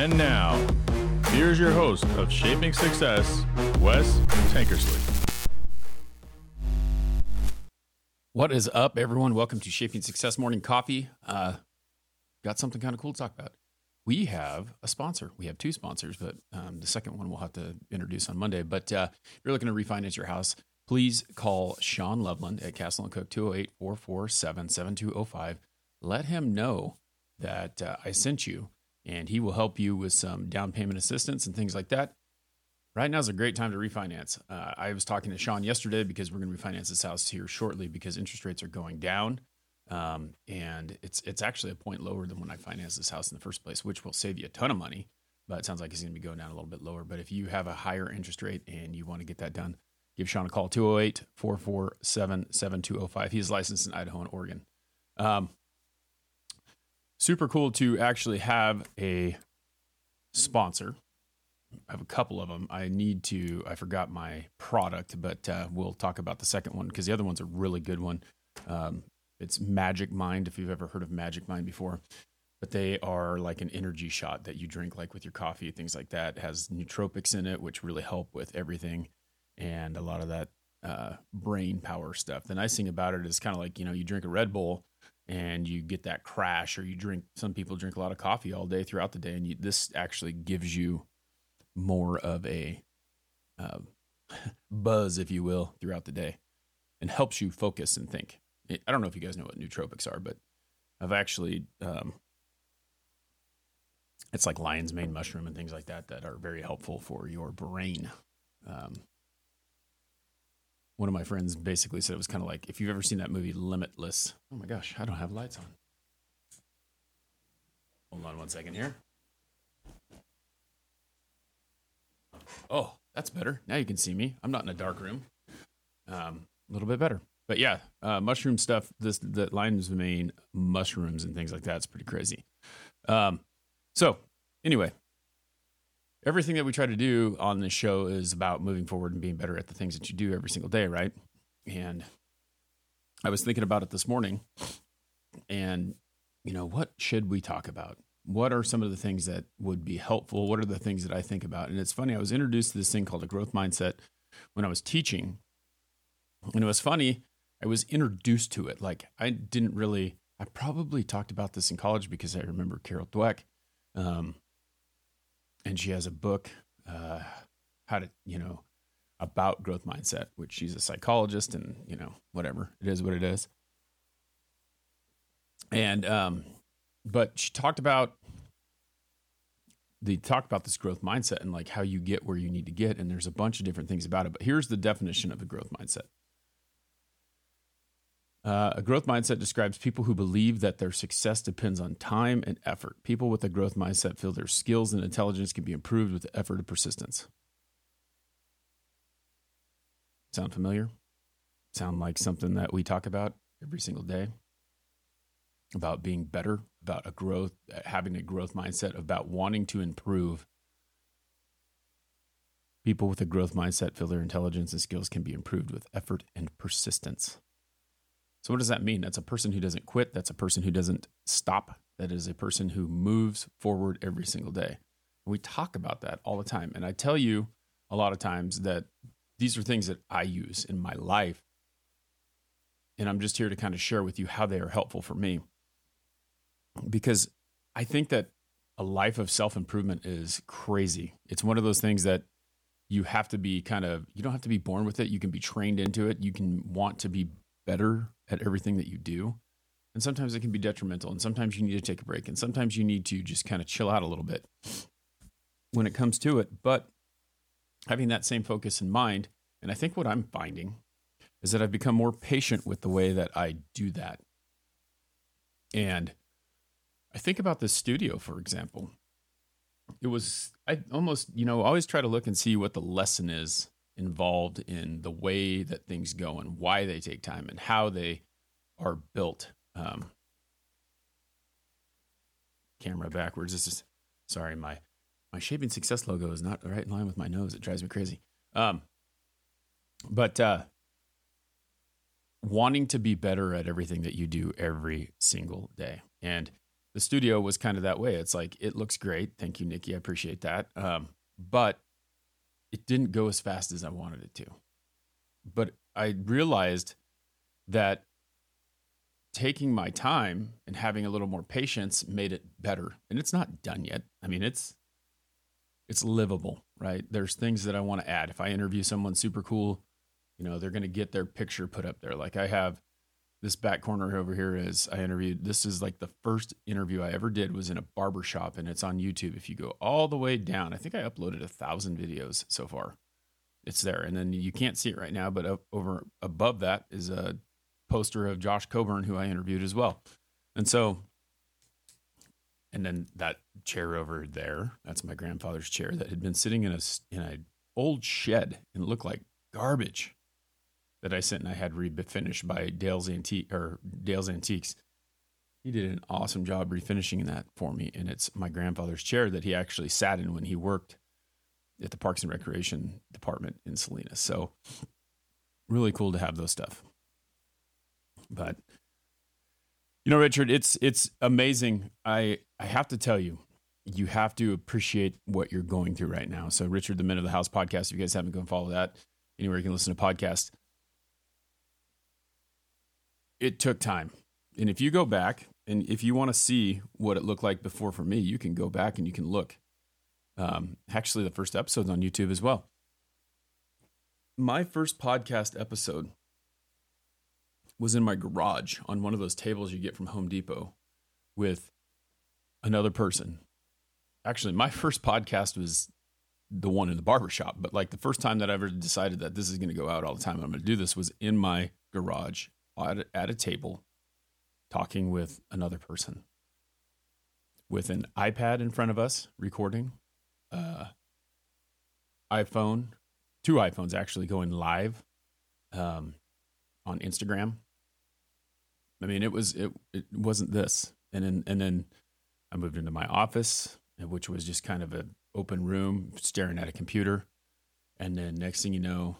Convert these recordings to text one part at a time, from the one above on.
And now, here's your host of Shaping Success, Wes Tankersley. What is up, everyone? Welcome to Shaping Success Morning Coffee. Uh, got something kind of cool to talk about. We have a sponsor. We have two sponsors, but um, the second one we'll have to introduce on Monday. But uh, if you're looking to refinance your house, please call Sean Loveland at Castle and Cooke 208 447 7205. Let him know that uh, I sent you, and he will help you with some down payment assistance and things like that. Right now is a great time to refinance. Uh, I was talking to Sean yesterday because we're going to refinance this house here shortly because interest rates are going down, um, and it's it's actually a point lower than when I financed this house in the first place, which will save you a ton of money. But it sounds like it's going to be going down a little bit lower. But if you have a higher interest rate and you want to get that done, give Sean a call 208 447 7205. He's licensed in Idaho and Oregon. Um, super cool to actually have a sponsor. I have a couple of them. I need to, I forgot my product, but uh, we'll talk about the second one because the other one's a really good one. Um, it's Magic Mind, if you've ever heard of Magic Mind before. But they are like an energy shot that you drink, like with your coffee, things like that. It has nootropics in it, which really help with everything and a lot of that uh, brain power stuff. The nice thing about it is kind of like, you know, you drink a Red Bull and you get that crash or you drink some people drink a lot of coffee all day throughout the day and you, this actually gives you more of a uh, buzz if you will throughout the day and helps you focus and think. I don't know if you guys know what nootropics are but i've actually um, it's like lion's mane mushroom and things like that that are very helpful for your brain. Um, one of my friends basically said it was kind of like if you've ever seen that movie Limitless. Oh my gosh, I don't have lights on. Hold on one second here. Oh, that's better. Now you can see me. I'm not in a dark room. Um, a little bit better. But yeah, uh, mushroom stuff. This the lion's mane mushrooms and things like that. It's pretty crazy. Um, so anyway, everything that we try to do on this show is about moving forward and being better at the things that you do every single day, right? And I was thinking about it this morning and you know, what should we talk about? What are some of the things that would be helpful? What are the things that I think about? And it's funny, I was introduced to this thing called a growth mindset when I was teaching. And it was funny, I was introduced to it. Like I didn't really I probably talked about this in college because I remember Carol Dweck. Um, and she has a book, uh, how to, you know, about growth mindset, which she's a psychologist and, you know, whatever. It is what it is. And, um, but she talked about, they talked about this growth mindset and like how you get where you need to get. And there's a bunch of different things about it. But here's the definition of a growth mindset uh, a growth mindset describes people who believe that their success depends on time and effort. People with a growth mindset feel their skills and intelligence can be improved with effort and persistence. Sound familiar? Sound like something that we talk about every single day? About being better, about a growth, having a growth mindset, about wanting to improve. People with a growth mindset feel their intelligence and skills can be improved with effort and persistence. So, what does that mean? That's a person who doesn't quit. That's a person who doesn't stop. That is a person who moves forward every single day. We talk about that all the time. And I tell you a lot of times that these are things that I use in my life. And I'm just here to kind of share with you how they are helpful for me. Because I think that a life of self improvement is crazy. It's one of those things that you have to be kind of, you don't have to be born with it. You can be trained into it. You can want to be better at everything that you do. And sometimes it can be detrimental. And sometimes you need to take a break. And sometimes you need to just kind of chill out a little bit when it comes to it. But having that same focus in mind, and I think what I'm finding is that I've become more patient with the way that I do that. And I think about this studio, for example. It was, I almost, you know, always try to look and see what the lesson is involved in the way that things go and why they take time and how they are built. Um, camera backwards. This is sorry, my my shaping success logo is not right in line with my nose. It drives me crazy. Um, but uh, wanting to be better at everything that you do every single day, and the studio was kind of that way. It's like it looks great. Thank you, Nikki. I appreciate that. Um, but it didn't go as fast as I wanted it to. But I realized that taking my time and having a little more patience made it better. And it's not done yet. I mean, it's it's livable, right? There's things that I want to add. If I interview someone super cool, you know, they're going to get their picture put up there. Like I have this back corner over here is I interviewed this is like the first interview I ever did was in a barber shop and it's on YouTube. If you go all the way down, I think I uploaded a thousand videos so far. It's there. And then you can't see it right now, but over above that is a poster of Josh Coburn, who I interviewed as well. And so and then that chair over there, that's my grandfather's chair that had been sitting in a in an old shed and looked like garbage that I sent and I had refinished by Dale's Antique or Dale's Antiques. He did an awesome job refinishing that for me, and it's my grandfather's chair that he actually sat in when he worked at the Parks and Recreation Department in Salinas. So, really cool to have those stuff. But you know, Richard, it's it's amazing. I I have to tell you, you have to appreciate what you're going through right now. So, Richard, the Men of the House podcast. If you guys haven't gone follow that anywhere you can listen to podcasts it took time. And if you go back and if you want to see what it looked like before for me, you can go back and you can look. Um, actually, the first episode's on YouTube as well. My first podcast episode was in my garage on one of those tables you get from Home Depot with another person. Actually, my first podcast was the one in the barbershop, but like the first time that I ever decided that this is going to go out all the time, I'm going to do this was in my garage at, a table talking with another person. With an iPad in front of us recording, uh, iPhone, two iPhones actually going live um, on Instagram. I mean, it was it it wasn't this, and then and then I moved into my office, which was just kind of an open room, staring at a computer, and then next thing you know,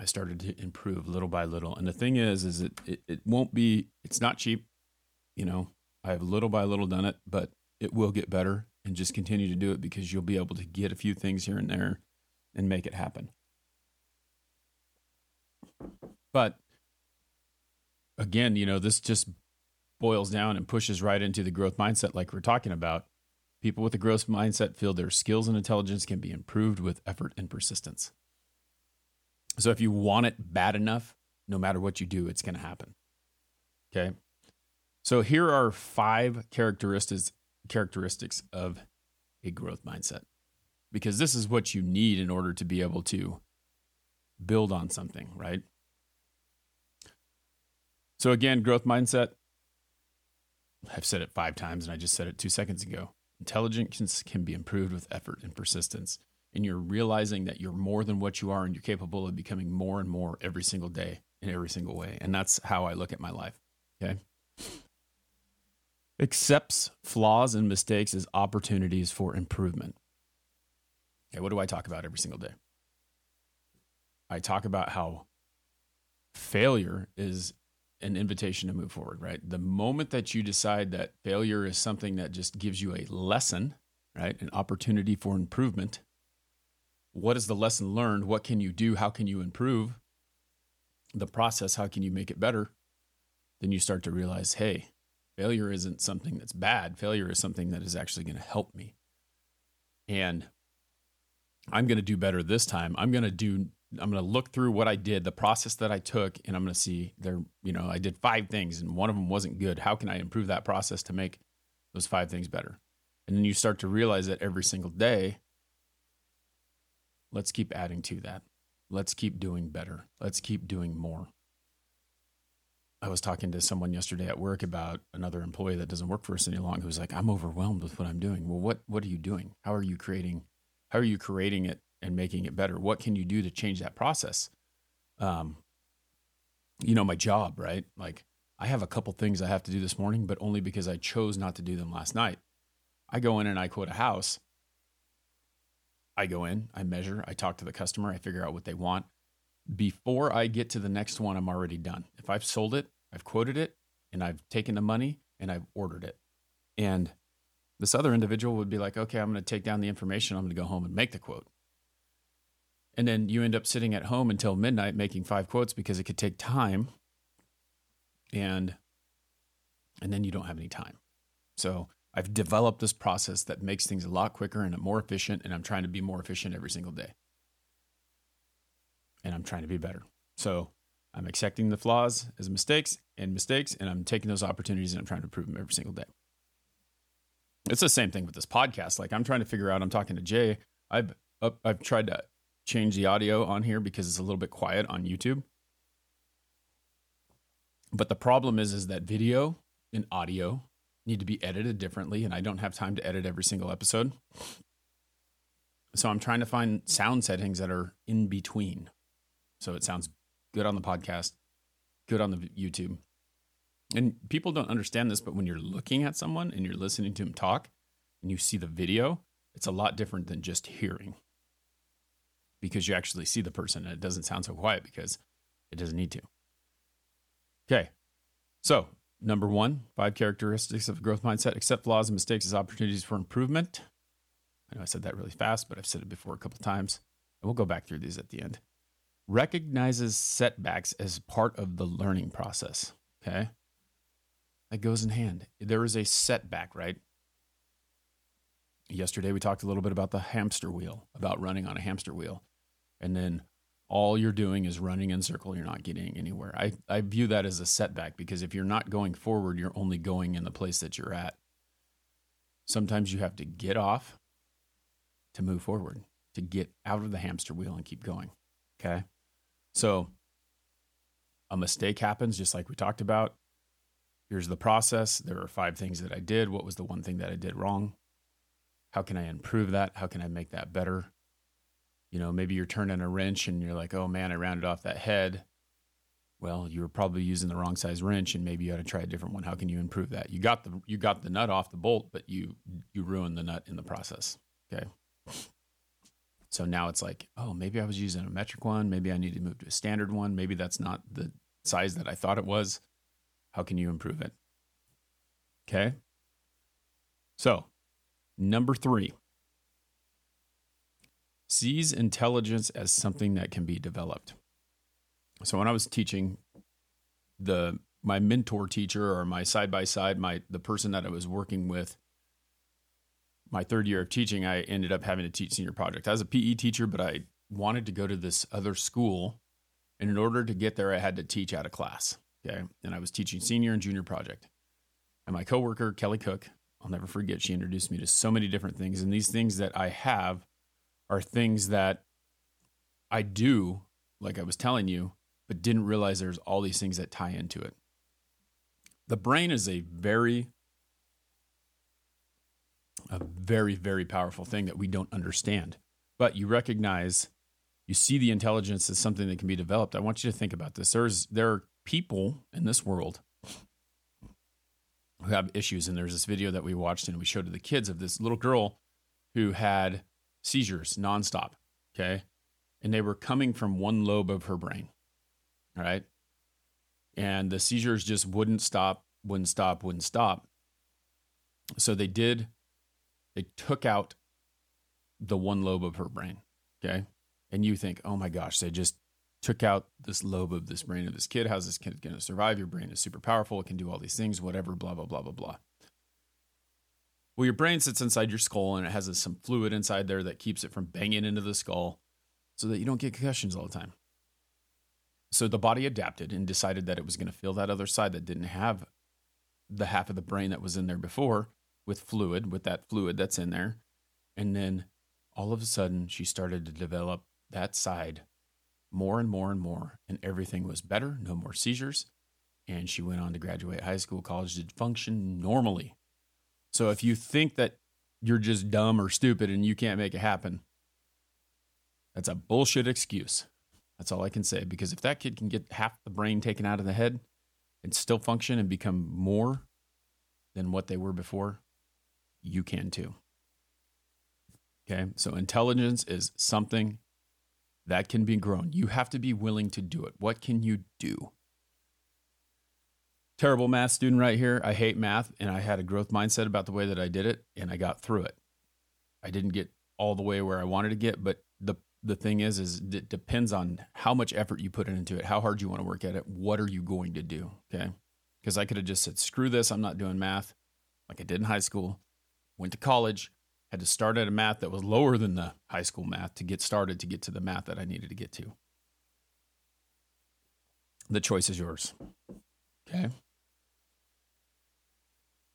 I started to improve little by little. And the thing is, is it, it, it won't be, it's not cheap. You know, I have little by little done it, but it will get better and just continue to do it because you'll be able to get a few things here and there and make it happen. But again, you know, this just boils down and pushes right into the growth mindset, like we're talking about. People with a growth mindset feel their skills and intelligence can be improved with effort and persistence. So if you want it bad enough, no matter what you do, it's going to happen. Okay. So here are five characteristics characteristics of a growth mindset. Because this is what you need in order to be able to build on something, right? So again, growth mindset. I've said it 5 times and I just said it 2 seconds ago. Intelligence can be improved with effort and persistence and you're realizing that you're more than what you are and you're capable of becoming more and more every single day in every single way. And that's how I look at my life. Okay. Accepts flaws and mistakes as opportunities for improvement. Okay. What do I talk about every single day? I talk about how failure is an invitation to move forward, right? The moment that you decide that failure is something that just gives you a lesson, right? An opportunity for improvement, what is the lesson learned? What can you do? How can you improve the process? How can you make it better? Then you start to realize, hey, failure isn't something that's bad. Failure is something that is actually going to help me. And I'm going to do better this time. I'm going to do I'm going to look through what I did, the process that I took, and I'm going to see there, you know, I did five things and one of them wasn't good. How can I improve that process to make those five things better? And then you start to realize that every single day Let's keep adding to that. Let's keep doing better. Let's keep doing more. I was talking to someone yesterday at work about another employee that doesn't work for us any longer who's like, I'm overwhelmed with what I'm doing. Well, what what are you doing? How are you creating how are you creating it and making it better? What can you do to change that process? Um, you know, my job, right? Like I have a couple things I have to do this morning, but only because I chose not to do them last night. I go in and I quote a house I go in, I measure, I talk to the customer, I figure out what they want. Before I get to the next one, I'm already done. If I've sold it, I've quoted it, and I've taken the money, and I've ordered it. And this other individual would be like, okay, I'm going to take down the information. I'm going to go home and make the quote. And then you end up sitting at home until midnight making five quotes because it could take time. And and then you don't have any time. So I've developed this process that makes things a lot quicker and more efficient. And I'm trying to be more efficient every single day. And I'm trying to be better. So I'm accepting the flaws as mistakes and mistakes, and I'm taking those opportunities and I'm trying to improve them every single day. It's the same thing with this podcast. Like I'm trying to figure out. I'm talking to Jay. I've I've tried to change the audio on here because it's a little bit quiet on YouTube. But the problem is, is that video and audio need to be edited differently, and I don't have time to edit every single episode. So I'm trying to find sound settings that are in between, so it sounds good on the podcast, good on the YouTube. And people don't understand this, but when you're looking at someone and you're listening to them talk and you see the video, it's a lot different than just hearing because you actually see the person and it doesn't sound so quiet because it doesn't need to. Okay. So, number one, five characteristics of a growth mindset accept flaws and mistakes as opportunities for improvement. I know I said that really fast, but I've said it before a couple times. And we'll go back through these at the end. Recognizes setbacks as part of the learning process. Okay. That goes in hand. There is a setback, right? Yesterday, we talked a little bit about the hamster wheel, about running on a hamster wheel. And then all you're doing is running in circle. You're not getting anywhere. I, I view that as a setback because if you're not going forward, you're only going in the place that you're at. Sometimes you have to get off to move forward, to get out of the hamster wheel and keep going. Okay. So a mistake happens, just like we talked about here's the process. There are five things that I did. What was the one thing that I did wrong? How can I improve that? How can I make that better? You know, maybe you're turning a wrench and you're like, oh man, I rounded off that head. Well, you were probably using the wrong size wrench and maybe you ought to try a different one. How can you improve that? You got the you got the nut off the bolt, but you you ruined the nut in the process. Okay. So now it's like, oh, maybe I was using a metric one. Maybe I need to move to a standard one. Maybe that's not the size that I thought it was. How can you improve it? Okay. So, number three sees intelligence as something that can be developed. So, when I was teaching, the my mentor teacher or my side by side, my the person that I was working with, my third year of teaching, I ended up having to teach senior project. I was a PE teacher, but I wanted to go to this other school. And in order to get there, I had to teach out of class. Okay. And I was teaching senior and junior project. And my coworker, Kelly Cook, I'll never forget, she introduced me to so many different things. And these things that I have are things that I do, like I was telling you, but didn't realize there's all these things that tie into it. The brain is a very, a very, very powerful thing that we don't understand. But you recognize, you see the intelligence as something that can be developed. I want you to think about this. There's there are people in this world who have issues. And there's this video that we watched and we showed to the kids of this little girl who had seizures nonstop. Okay. And they were coming from one lobe of her brain. All right. And the seizures just wouldn't stop, wouldn't stop, wouldn't stop. So they did, they took out the one lobe of her brain. Okay. And you think, oh my gosh, they just took out this lobe of this brain of this kid. How's this kid going to survive? Your brain is super powerful. It can do all these things, whatever, blah, blah, blah, blah, blah. Well, your brain sits inside your skull and it has some fluid inside there that keeps it from banging into the skull so that you don't get concussions all the time. So the body adapted and decided that it was going to fill that other side that didn't have the half of the brain that was in there before with fluid, with that fluid that's in there. And then all of a sudden, she started to develop that side more and more and more, and everything was better, no more seizures. And she went on to graduate high school, college, did function normally. So if you think that you're just dumb or stupid and you can't make it happen, that's a bullshit excuse. That's all I can say. Because if that kid can get half the brain taken out of the head and still function and become more than what they were before, you can too. Okay. So intelligence is something that can be grown. You have to be willing to do it. What can you do terrible math student right here. I hate math and I had a growth mindset about the way that I did it and I got through it. I didn't get all the way where I wanted to get, but the the thing is is it depends on how much effort you put into it, how hard you want to work at it, what are you going to do, okay? Because I could have just said screw this, I'm not doing math like I did in high school. Went to college, had to start at a math that was lower than the high school math to get started to get to the math that I needed to get to. The choice is yours. Okay.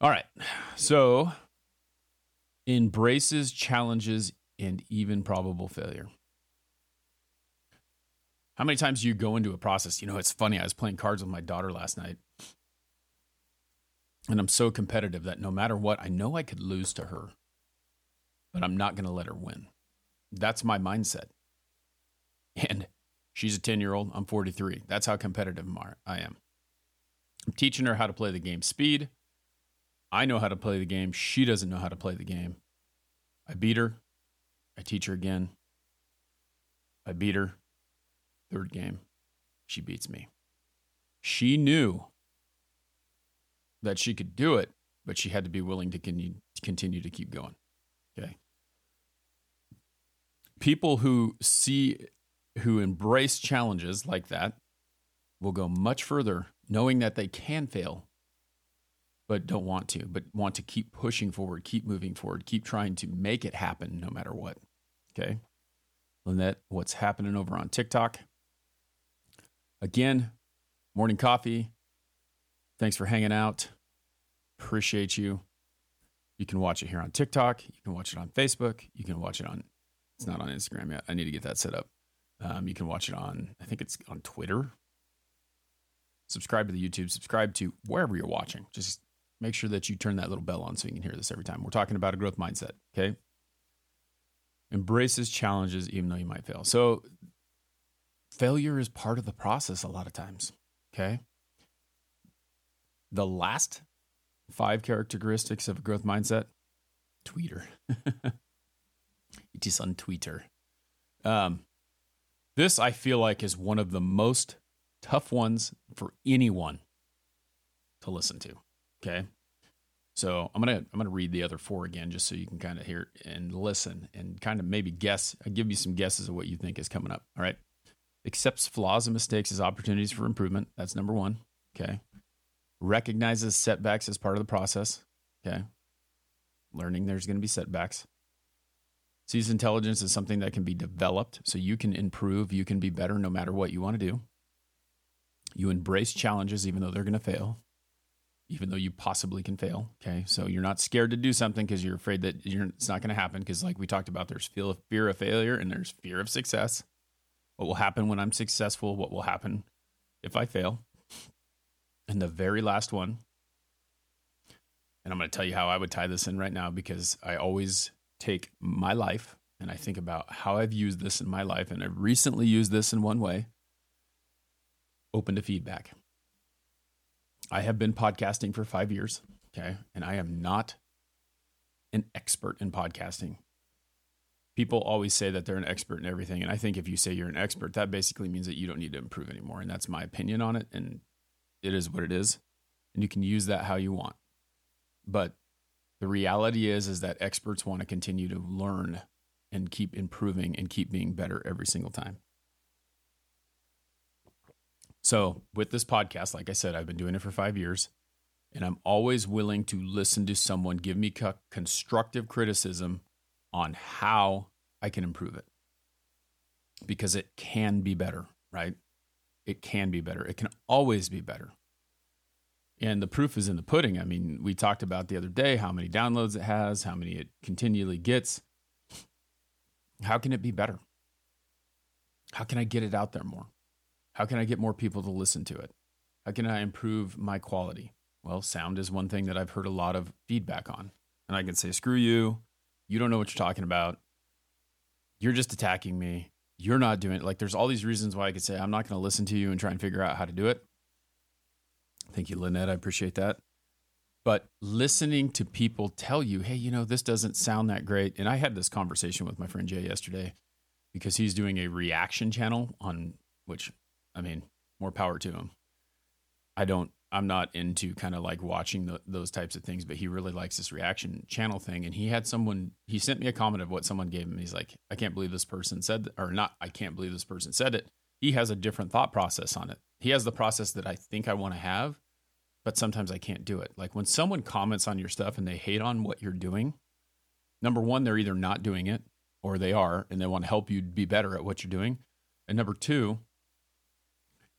All right. So embraces challenges and even probable failure. How many times do you go into a process? You know, it's funny. I was playing cards with my daughter last night. And I'm so competitive that no matter what, I know I could lose to her, but I'm not going to let her win. That's my mindset. And she's a 10 year old. I'm 43. That's how competitive I am. I'm teaching her how to play the game speed. I know how to play the game. She doesn't know how to play the game. I beat her. I teach her again. I beat her. Third game, she beats me. She knew that she could do it, but she had to be willing to continue to keep going. Okay. People who see, who embrace challenges like that will go much further knowing that they can fail, but don't want to, but want to keep pushing forward, keep moving forward, keep trying to make it happen no matter what. Okay. Lynette, what's happening over on TikTok? Again, morning coffee. Thanks for hanging out. Appreciate you. You can watch it here on TikTok. You can watch it on Facebook. You can watch it on, it's not on Instagram yet. I need to get that set up. Um, you can watch it on, I think it's on Twitter. Subscribe to the YouTube, subscribe to wherever you're watching. Just make sure that you turn that little bell on so you can hear this every time. We're talking about a growth mindset, okay? Embraces challenges even though you might fail. So, failure is part of the process a lot of times, okay? The last five characteristics of a growth mindset tweeter. it is on Twitter. Um, this I feel like is one of the most tough ones for anyone to listen to. Okay. So I'm gonna I'm gonna read the other four again just so you can kind of hear and listen and kind of maybe guess. I give you some guesses of what you think is coming up. All right. Accepts flaws and mistakes as opportunities for improvement. That's number one. Okay recognizes setbacks as part of the process. Okay. Learning there's to be setbacks. Sees intelligence as something that can be developed so you can improve, you can be better no matter what you want to do. You embrace challenges even though they're to fail, even though you possibly can fail. Okay. So you're not scared to do something because you're afraid that it's not going to happen. Because, like we talked about, there's fear of failure and there's fear of success. What will happen when I'm successful? What will happen if I fail? And the very last one, and I'm going to tell you how I would tie this in right now because I always take my life and I think about how I've used this in my life. And I've recently used this in one way open to feedback. I have been podcasting for five years. Okay. And I am not an expert in podcasting. People always say that they're an expert in everything. And I think if you say you're an expert, that basically means that you don't need to improve anymore. And that's my opinion on it. And it is what it is and you can use that how you want but the reality is is that experts want to continue to learn and keep improving and keep being better every single time so with this podcast like i said i've been doing it for five years and i'm always willing to listen to someone give me constructive criticism on how i can improve it because it can be better right it can be better. It can always be better. And the proof is in the pudding. I mean, we talked about the other day how many downloads it has, how many it continually gets. How can it be better? How can I get it out there more? How can I get more people to listen to it? How can I improve my quality? Well, sound is one thing that I've heard a lot of feedback on. And I can say, screw you. You don't know what you're talking about. You're just attacking me you're not doing it. Like there's all these reasons why I could say I'm not going to listen to you and try and figure out how to do it. Thank you, Lynette. I appreciate that. But listening to people tell you, hey, you know, this doesn't sound that great. And I had this conversation with my friend Jay yesterday because he's doing a reaction channel on which, I mean, more power to him. I don't, I'm not into kind of like watching the, those types of things, but he really likes this reaction channel thing. And he had someone, he sent me a comment of what someone gave him. He's like, I can't believe this person said, or not, I can't believe this person said it. He has a different thought process on it. He has the process that I think I want to have, but sometimes I can't do it. Like when someone comments on your stuff and they hate on what you're doing, number one, they're either not doing it or they are, and they want to help you be better at what you're doing. And number two,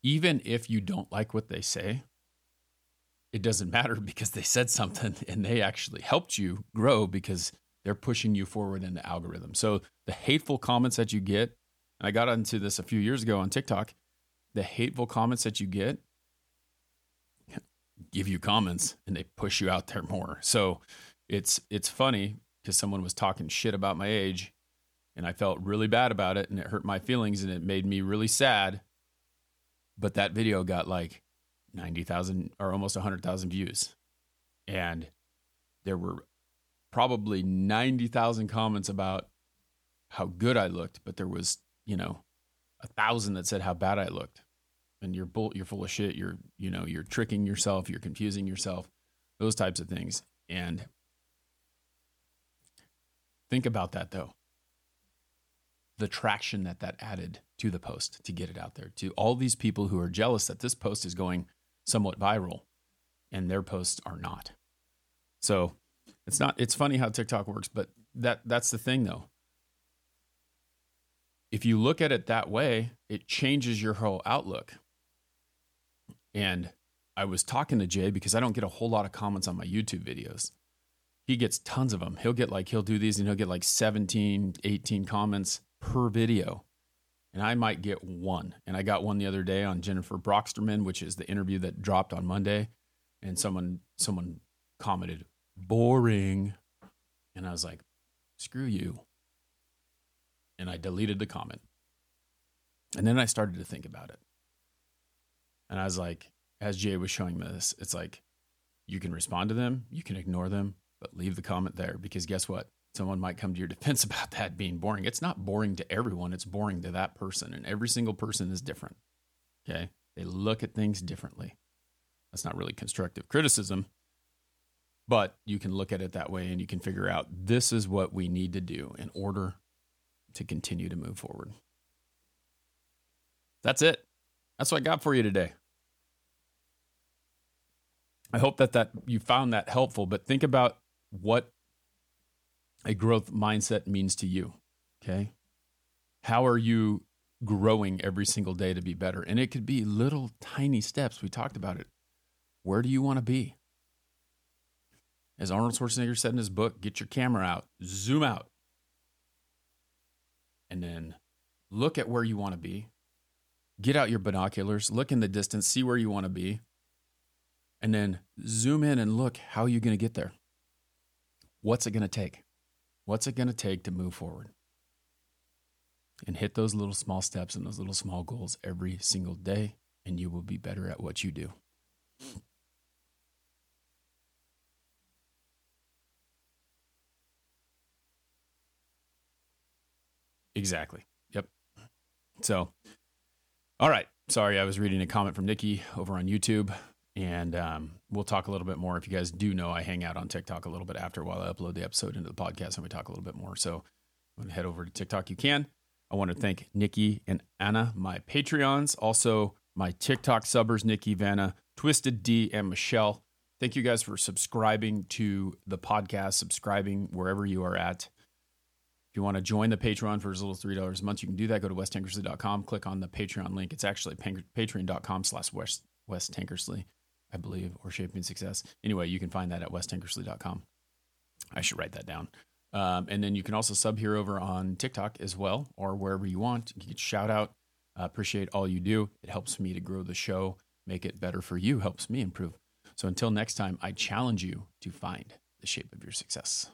even if you don't like what they say, it doesn't matter because they said something and they actually helped you grow because they're pushing you forward in the algorithm. So the hateful comments that you get, and I got into this a few years ago on TikTok, the hateful comments that you get give you comments and they push you out there more. So it's it's funny because someone was talking shit about my age and I felt really bad about it and it hurt my feelings and it made me really sad. But that video got like 90,000 or almost 100,000 views. And there were probably 90,000 comments about how good I looked, but there was, you know, a thousand that said how bad I looked. And you're bull, you're full of shit. You're, you know, you're tricking yourself. You're confusing yourself. Those types of things. And think about that though. The traction that that added to the post to get it out there to all these people who are jealous that this post is going somewhat viral and their posts are not. So it's not it's funny how TikTok works, but that that's the thing though. If you look at it that way, it changes your whole outlook. And I was talking to Jay because I don't get a whole lot of comments on my YouTube videos. He gets tons of them. He'll get like he'll do these and he'll get like 17, 18 comments per video and I might get one. And I got one the other day on Jennifer Broxterman, which is the interview that dropped on Monday. And someone someone commented, boring. And I was like, screw you. And I deleted the comment. And then I started to think about it. And I was like, as Jay was showing me this, it's like you can respond to them, you can ignore them, but leave the comment there because guess what? Someone might come to your defense about that being boring. It's not boring to everyone, it's boring to that person. And every single person is different. Okay. They look at things differently. That's not really constructive criticism, but you can look at it that way and you can figure out this is what we need to do in order to continue to move forward. That's it. That's what I got for you today. I hope that that you found that helpful, but think about what a growth mindset means to you. Okay. How are you growing every single day to be better? And it could be little tiny steps. We talked about it. Where do you want to be? As Arnold Schwarzenegger said in his book, get your camera out, zoom out, and then look at where you want to be. Get out your binoculars, look in the distance, see where you want to be, and then zoom in and look how are you going to get there? What's it going to take? What's it going to take to move forward? And hit those little small steps and those little small goals every single day, and you will be better at what you do. Exactly. Yep. So, all right. Sorry, I was reading a comment from Nikki over on YouTube. And um, we'll talk a little bit more. If you guys do know, I hang out on TikTok a little bit after while I upload the episode into the podcast and we talk a little bit more. So when head over to TikTok, you can. I want to thank Nikki and Anna, my Patreons, also my TikTok subbers, Nikki, Vanna, Twisted D, and Michelle. Thank you guys for subscribing to the podcast, subscribing wherever you are at. If you want to join the Patreon for as little as $3 a month, you can do that. Go to westankersley.com, click on the Patreon link. It's actually patreon.com slash West Tankersley. I believe, or Shaping Success. Anyway, you can find that at westankersley.com. I should write that down. Um, and then you can also sub here over on TikTok as well, or wherever you want. You can shout out. Appreciate all you do. It helps me to grow the show, make it better for you, helps me improve. So until next time, I challenge you to find the shape of your success.